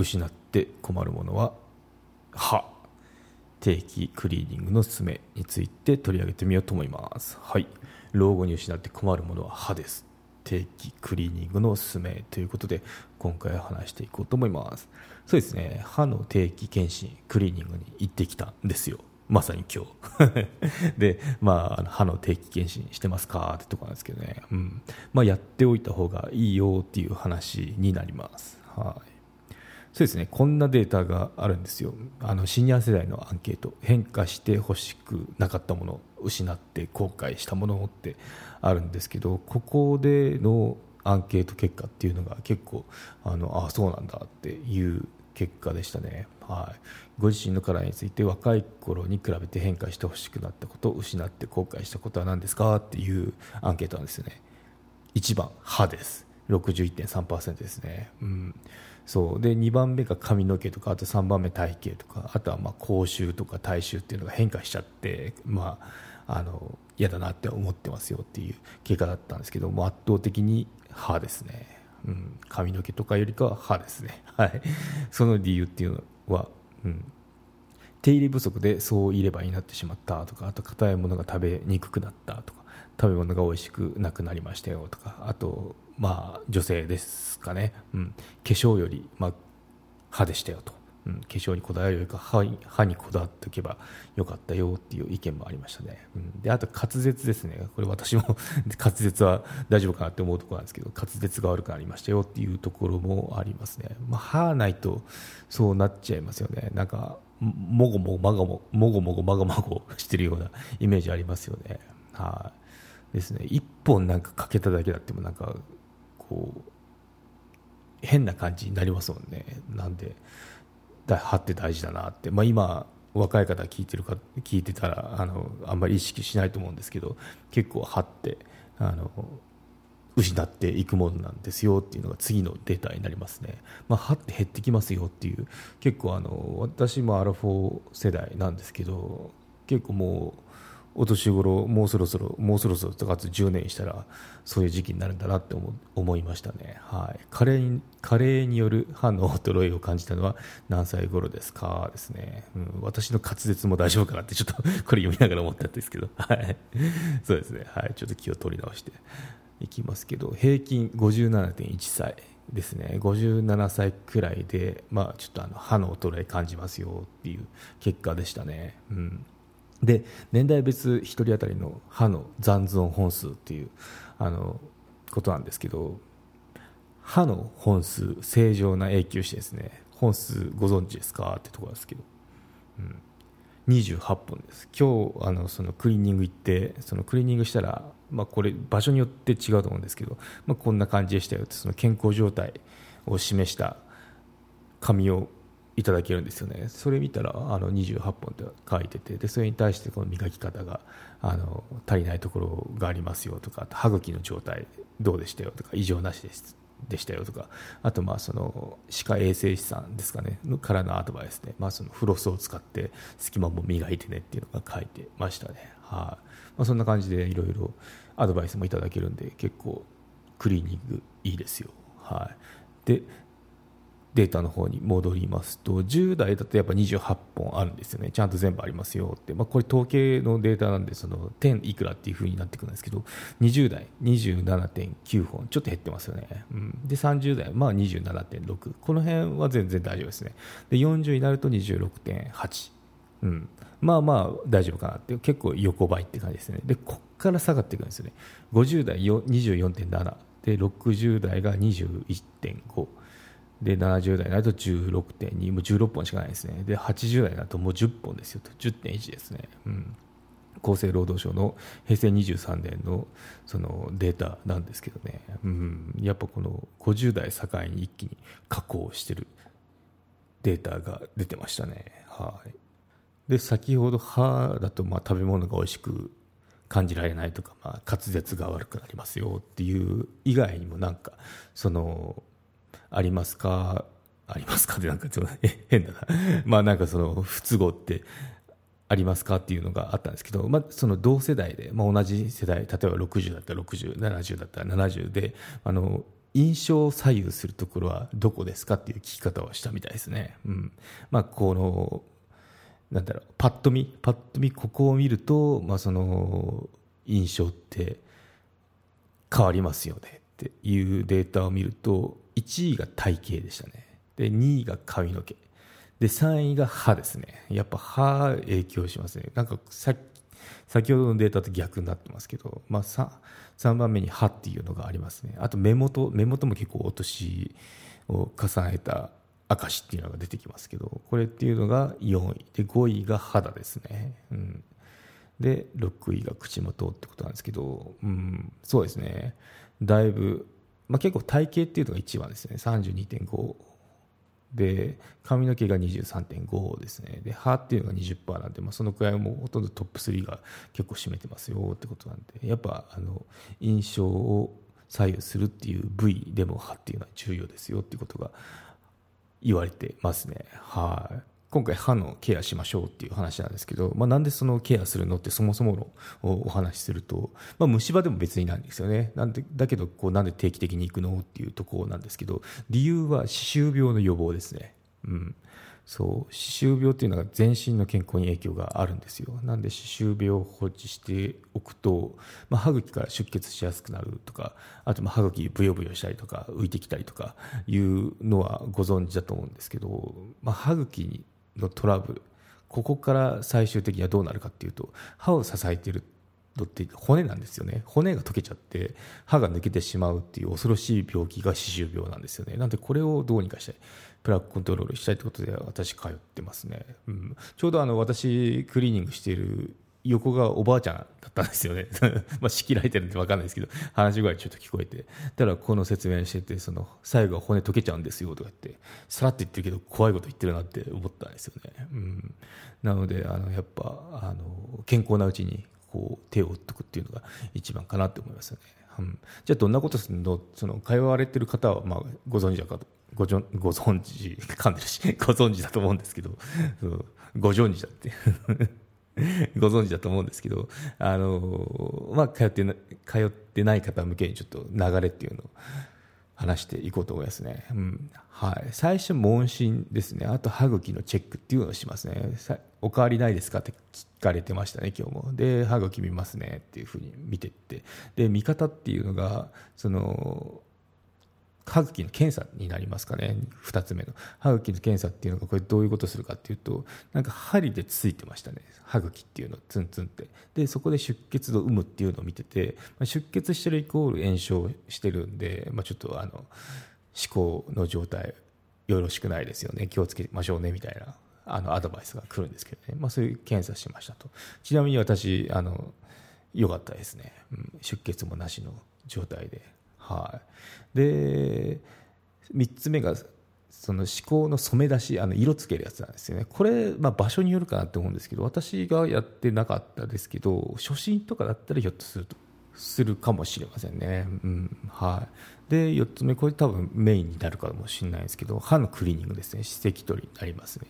失って困るものは歯。定期クリーニングのすめについて取り上げてみようと思います。はい。老後に失って困るものは歯です。定期クリーニングのすめということで今回話していこうと思います。そうですね。歯の定期検診クリーニングに行ってきたんですよ。まさに今日。で、まあ、歯の定期検診してますかってとこなんですけどね、うん。まあ、やっておいた方がいいよっていう話になります。はい。そうですね、こんなデータがあるんですよ。あのシニア世代のアンケート、変化してほしくなかったもの、失って後悔したものってあるんですけど、ここでのアンケート結果っていうのが結構、あのあそうなんだっていう結果でしたね。はい、ご自身のカラーについて若い頃に比べて変化してほしくなったこと失って後悔したことは何ですかっていうアンケートなんですよね1番歯です61.3%ですね、うん、そう。で2番目が髪の毛とかあと3番目体型とかあとはまあ口臭とか体臭っていうのが変化しちゃってまああの嫌だなって思ってますよっていう結果だったんですけども圧倒的に歯ですね、うん、髪の毛とかよりかは歯ですね。はい。その理由っていうのは、うん、手入れ不足でそう入れ歯になってしまったとかあと硬いものが食べにくくなったとか食べ物が美味しくなくなりましたよとかあとまあ女性ですかね、うん、化粧より、まあ、歯でしたよと、うん、化粧にこだわるよりか歯歯にこだわっておけばよかったよっていう意見もありましたね、うん、であと滑舌ですね。これ私も 滑舌は大丈夫かなって思うところなんですけど滑舌が悪くなりましたよっていうところもありますね、まあ、歯ないとそうなっちゃいますよね。なんかもごもごまごももごもごまごまご してるようなイメージありますよね。はい。ですね。一本なんかかけただけだってもなんかこう変な感じになりますもんね。なんで歯って大事だなって、まあ、今若い方聞いてるか聞いてたらあのあんまり意識しないと思うんですけど結構歯ってあの失っていくものなんですよっていうのが次のデータになりますね、まあ、歯って減ってきますよっていう結構あの私もアラフォー世代なんですけど結構もうお年頃もうそろそろもうそろそろとかつ10年したらそういう時期になるんだなって思思いましたね、はい、加齢に加齢による歯の衰えを感じたのは何歳頃ですか？ですね、うん、私の滑舌も大丈夫かなってちょっと これ読みながら思ったんですけど、はい、そうですね、はい、ちょっと気を取り直して。いきますけど平均57.1歳ですね。57歳くらいで、まあ、ちょっとあの歯の衰え感じますよっていう結果でしたね。うん。で年代別1人当たりの歯の残存本数っていうあのことなんですけど歯の本数正常な永久歯ですね。本数ご存知ですかってところですけど、うん、28本です。今日あのそのクリーニング行ってそのクリーニングしたら、まあ、これ場所によって違うと思うんですけど、まあ、こんな感じでしたよってその健康状態を示した紙をいただけるんですよね。それ見たらあの28本って書いててでそれに対してこの磨き方があの足りないところがありますよとか歯茎の状態どうでしたよとか異常なしですでしたよとかあとまあその歯科衛生士さんですかねからのアドバイスで、まあ、そのフロスを使って隙間も磨いてねっていうのが書いてましたね。はい、まあ、そんな感じでいろいろアドバイスもいただけるんで結構クリーニングいいですよ。はい。でデータの方に戻りますと10代だとやっぱ28本あるんですよね。ちゃんと全部ありますよって、まあ、これ統計のデータなんでその点いくらっていう風になってくるんですけど20代27.9本。ちょっと減ってますよね、うん、で30代まあ27.6この辺は全然大丈夫ですね。で40になると26.8うん、まあまあ大丈夫かなって。結構横ばいって感じですね。でこっから下がっていくんですよね。50代24.7で60代が21.5で70代になると16.2もう16本しかないですね。で80代になるともう10本ですよと。10.1ですね、うん、厚生労働省の平成23年のそのデータなんですけどね、うん、やっぱこの50代境に一気に下降してるデータが出てましたね。はい。で先ほど歯だとまあ食べ物が美味しく感じられないとか、まあ、滑舌が悪くなりますよっていう以外にもなんかそのありますか？ありますか？ってなんかちょっと変だな まあなんかその不都合ってありますか？っていうのがあったんですけど、まあ、その同世代で、まあ、同じ世代例えば60だったら6070だったら70であの印象を左右するところはどこですか？っていう聞き方をしたみたいですね。うん。まあ、このなんだろうパッと見パッと見ここを見ると、まあ、その印象って変わりますよね。っていうデータを見ると1位が体型でしたね。で2位が髪の毛。で3位が歯ですね。やっぱ歯影響しますね。なんかさ先ほどのデータと逆になってますけど、まあ3、3, 番目に歯っていうのがありますね。あと目元目元も結構落としを重ねた証っていうのが出てきますけどこれっていうのが4位。で5位が肌ですね、うん、で6位が口元ってことなんですけど、うん、そうですね。だいぶ、まあ、結構体型っていうのが一番ですね32.5で髪の毛が23.5ですねで歯っていうのが20%なんで、まあ、そのくらいもほとんどトップ3が結構占めてますよってことなんでやっぱあの印象を左右するっていう部位でも歯っていうのは重要ですよってことが言われてますね。はい。今回歯のケアしましょうっていう話なんですけど、まあ、なんでそのケアするのってそもそものお話しすると、まあ、虫歯でも別になんですよね。なんでだけどこうなんで定期的に行くのっていうところなんですけど、理由は歯周病の予防ですね。うん。そう歯周病っていうのが全身の健康に影響があるんですよなんで歯周病を放置しておくと、まあ、歯茎から出血しやすくなるとかあとまあ歯茎ブヨブヨしたりとか浮いてきたりとかいうのはご存知だと思うんですけど、まあ、歯茎のトラブル。ここから最終的にはどうなるかっていうと歯を支えてるのって骨なんですよね。骨が溶けちゃって歯が抜けてしまうっていう恐ろしい病気が歯周病なんですよね。なんでこれをどうにかしたい。プラークコントロールしたいってことで私通ってますね、うん、ちょうどあの私クリーニングしている横がおばあちゃんだったんですよね。まあ仕切られてるんで分かんないですけど話ぐらいちょっと聞こえて。ただこの説明しててその最後は骨溶けちゃうんですよとか言ってさらっと言ってるけど怖いこと言ってるなって思ったんですよね、うん、なのであのやっぱあの健康なうちにこう手を打っておくっていうのが一番かなって思いますよね、うん、じゃあどんなことするの？その通われてる方はまあご存知だかとごじょご存知噛んでるしご存知だと思うんですけどご存知だって。ご存知だと思うんですけどあの、まあ、通って通ってない方向けにちょっと流れっていうのを話していこうと思いますね、うん。はい、最初問診ですね。あと歯茎のチェックっていうのをしますね。お変わりないですかって聞かれてましたね今日も。で歯茎見ますねっていうふうに見てって。で見方っていうのがその歯茎の検査になりますかね。2つ目の。歯茎の検査っていうのがこれどういうことするかっていうとなんか針でついてましたね。歯茎っていうのツンツンって。でそこで出血の有無っていうのを見てて、まあ、出血してるイコール炎症してるんで、まあ、ちょっとあの思考の状態よろしくないですよね。気をつけましょうねみたいなあのアドバイスが来るんですけどね、まあ、そういう検査しましたと。ちなみに私あの良かったですね、うん、出血もなしの状態で。はい、で3つ目がその思考の染め出しあの色つけるやつなんですよね。これ、まあ、場所によるかなと思うんですけど私がやってなかったですけど初心とかだったらひょっとするとするかもしれませんね、うん。はい、で4つ目これ多分メインになるかもしれないですけど歯のクリーニングですね。歯石取りになりますね。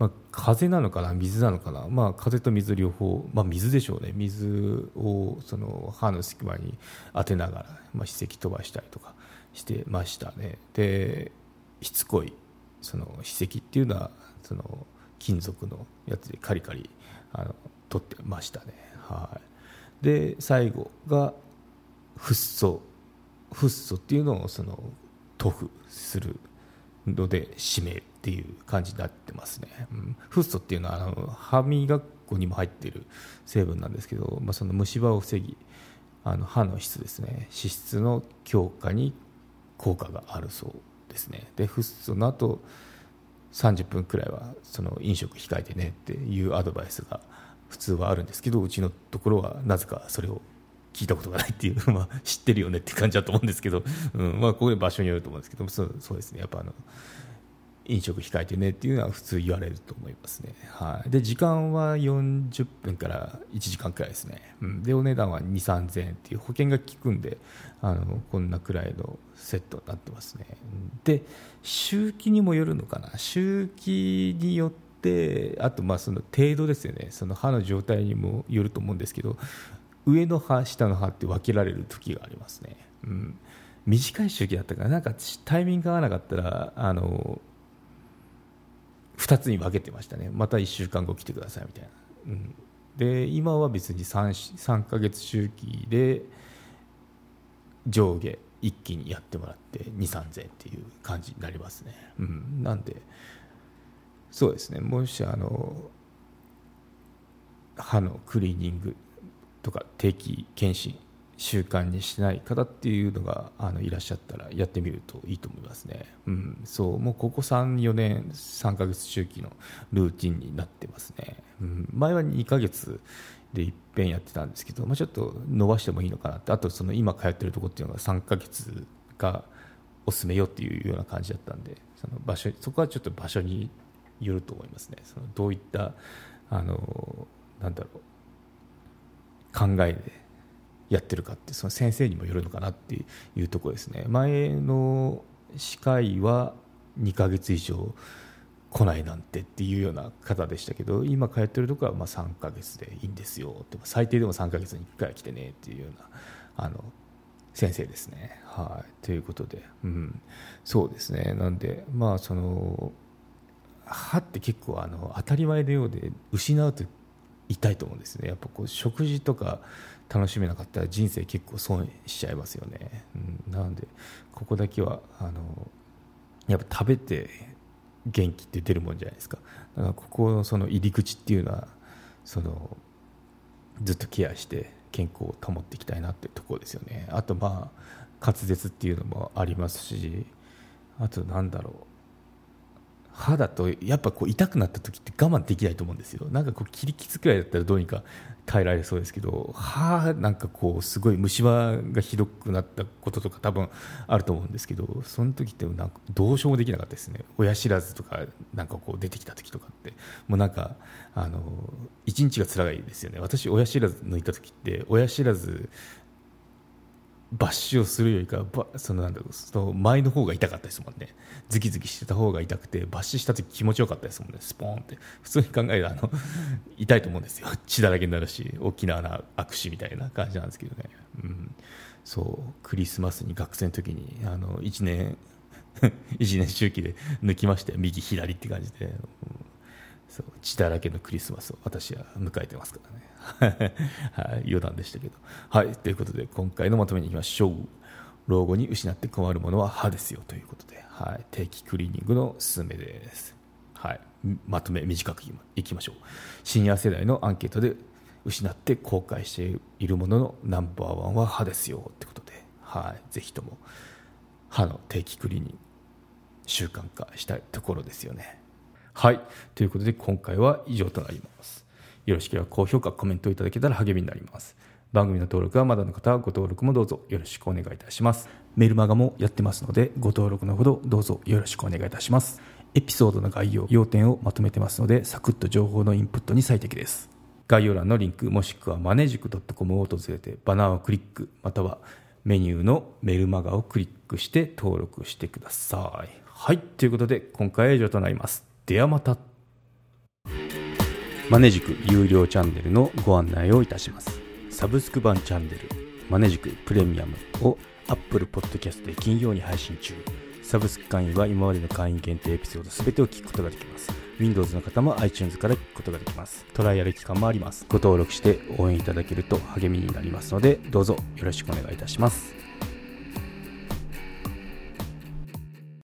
まあ、風なのかな？水なのかな、まあ、風と水両方、まあ、水でしょうね。水をその歯の隙間に当てながら、まあ、歯石飛ばしたりとかしてましたね。でしつこいその歯石っていうのはその金属のやつでカリカリあの取ってましたね。はい。で最後がフッ素。フッ素っていうのをその塗布するので締める。っていう感じになってますね、うん、フッ素っていうのはあの歯磨き粉にも入っている成分なんですけど、まあ、その虫歯を防ぎあの歯の質ですね。脂質の強化に効果があるそうですね。でフッ素の後30分くらいはその飲食控えてねっていうアドバイスが普通はあるんですけどうちのところはなぜかそれを聞いたことがないっていう、まあ、知ってるよねって感じだと思うんですけど、うん。まあ、こういう場所によると思うんですけどそうそうですね。やっぱあの飲食控えてねっていうのは普通言われると思いますね、はい、で時間は40分から1時間くらいですね、うん、でお値段は2 3 0 0 0円っていう保険が効くんであのこんなくらいのセットになってますね。で周期にもよるのかな。周期によってあとまあその程度ですよね。その歯の状態にもよると思うんですけど上の歯下の歯って分けられる時がありますね、うん、短い周期だったからなんかタイミングが合わなかったらあの2つに分けてましたね。また1週間後来てくださいみたいな、うん、で今は別に 3, 3ヶ月周期で上下一気にやってもらって2 3 0 0 0っていう感じになりますね、うん、なんでそうですね。もしあの歯のクリーニングとか定期検診習慣にしない方っていうのがあのいらっしゃったらやってみるといいと思いますね、うん、そう。もうここ34年3ヶ月周期のルーティンになってますね、うん、前は2ヶ月でいっぺんやってたんですけど、まあ、ちょっと伸ばしてもいいのかなって。あとその今通ってるとこっていうのが3ヶ月がおすすめよっていうような感じだったんでその場所そこはちょっと場所によると思いますね。そのどういったあのなんだろう。考えでやってるかってその先生にもよるのかなっていうところですね。前の歯科医は2ヶ月以上来ないなんてっていうような方でしたけど今通ってるとこはまあ3ヶ月でいいんですよって最低でも3ヶ月に1回は来てねっていうようなあの先生ですね。はい、ということで、うん、そうですね。なんでまあその歯って結構あの当たり前のようで失うと痛いと思うんですね。やっぱこう食事とか楽しめなかったら人生結構損しちゃいますよね、うん、なのでここだけはあのやっぱ食べて元気って出るもんじゃないですか。だからここのその入り口っていうのはそのずっとケアして健康を保っていきたいなっていうところですよね。あとまあ滑舌っていうのもありますしあとなんだろう。歯だとやっぱこう痛くなった時って我慢できないと思うんですよ。なんかこう切り傷くらいだったらどうにか耐えられそうですけど歯なんかこうすごい虫歯がひどくなったこととか多分あると思うんですけどその時ってなんかどうしようもできなかったですね。親知らずとかなんかこう出てきた時とかって。もうなんかあの一日が辛いですよね。私親知らず抜いた時って親知らず抜歯をするよりかそのなんだろうその前の方が痛かったですもんね。ズキズキしてた方が痛くて抜歯した時気持ちよかったですもんね。スポーンって。普通に考えるとあの 痛いと思うんですよ。血だらけになるし大きな穴開くしみたいな感じなんですけどね、うん、そう。クリスマスに学生の時にあの1年 1年周期で抜きまして右左って感じで、そう血だらけのクリスマスを私は迎えてますからね、はい、余談でしたけど。はいということで今回のまとめにいきましょう。老後に失って困るものは歯ですよ。ということで、はい、定期クリーニングのすすめです、はい、まとめ短くいきましょう。シニア世代のアンケートで失って後悔しているもののナンバーワンは歯ですよ。ってことで、はい、ぜひとも歯の定期クリーニング習慣化したいところですよね。はい。ということで今回は以上となります。よろしければ高評価コメントいただけたら励みになります。番組の登録はまだの方はご登録もどうぞよろしくお願いいたします。メルマガもやってますのでご登録のほどどうぞよろしくお願いいたします。エピソードの概要要点をまとめてますのでサクッと情報のインプットに最適です。概要欄のリンクもしくはマネジク .com を訪れてバナーをクリックまたはメニューのメルマガをクリックして登録してください。はい。ということで今回は以上となります。ではまた。マネジク有料チャンネルのご案内をいたします。サブスク版チャンネルマネジクプレミアムを Apple Podcast で金曜に配信中。サブスク会員は今までの会員限定エピソード全てを聞くことができます。Windows の方も iTunes から聞くことができます。トライアル期間もあります。ご登録して応援いただけると励みになりますのでどうぞよろしくお願いいたします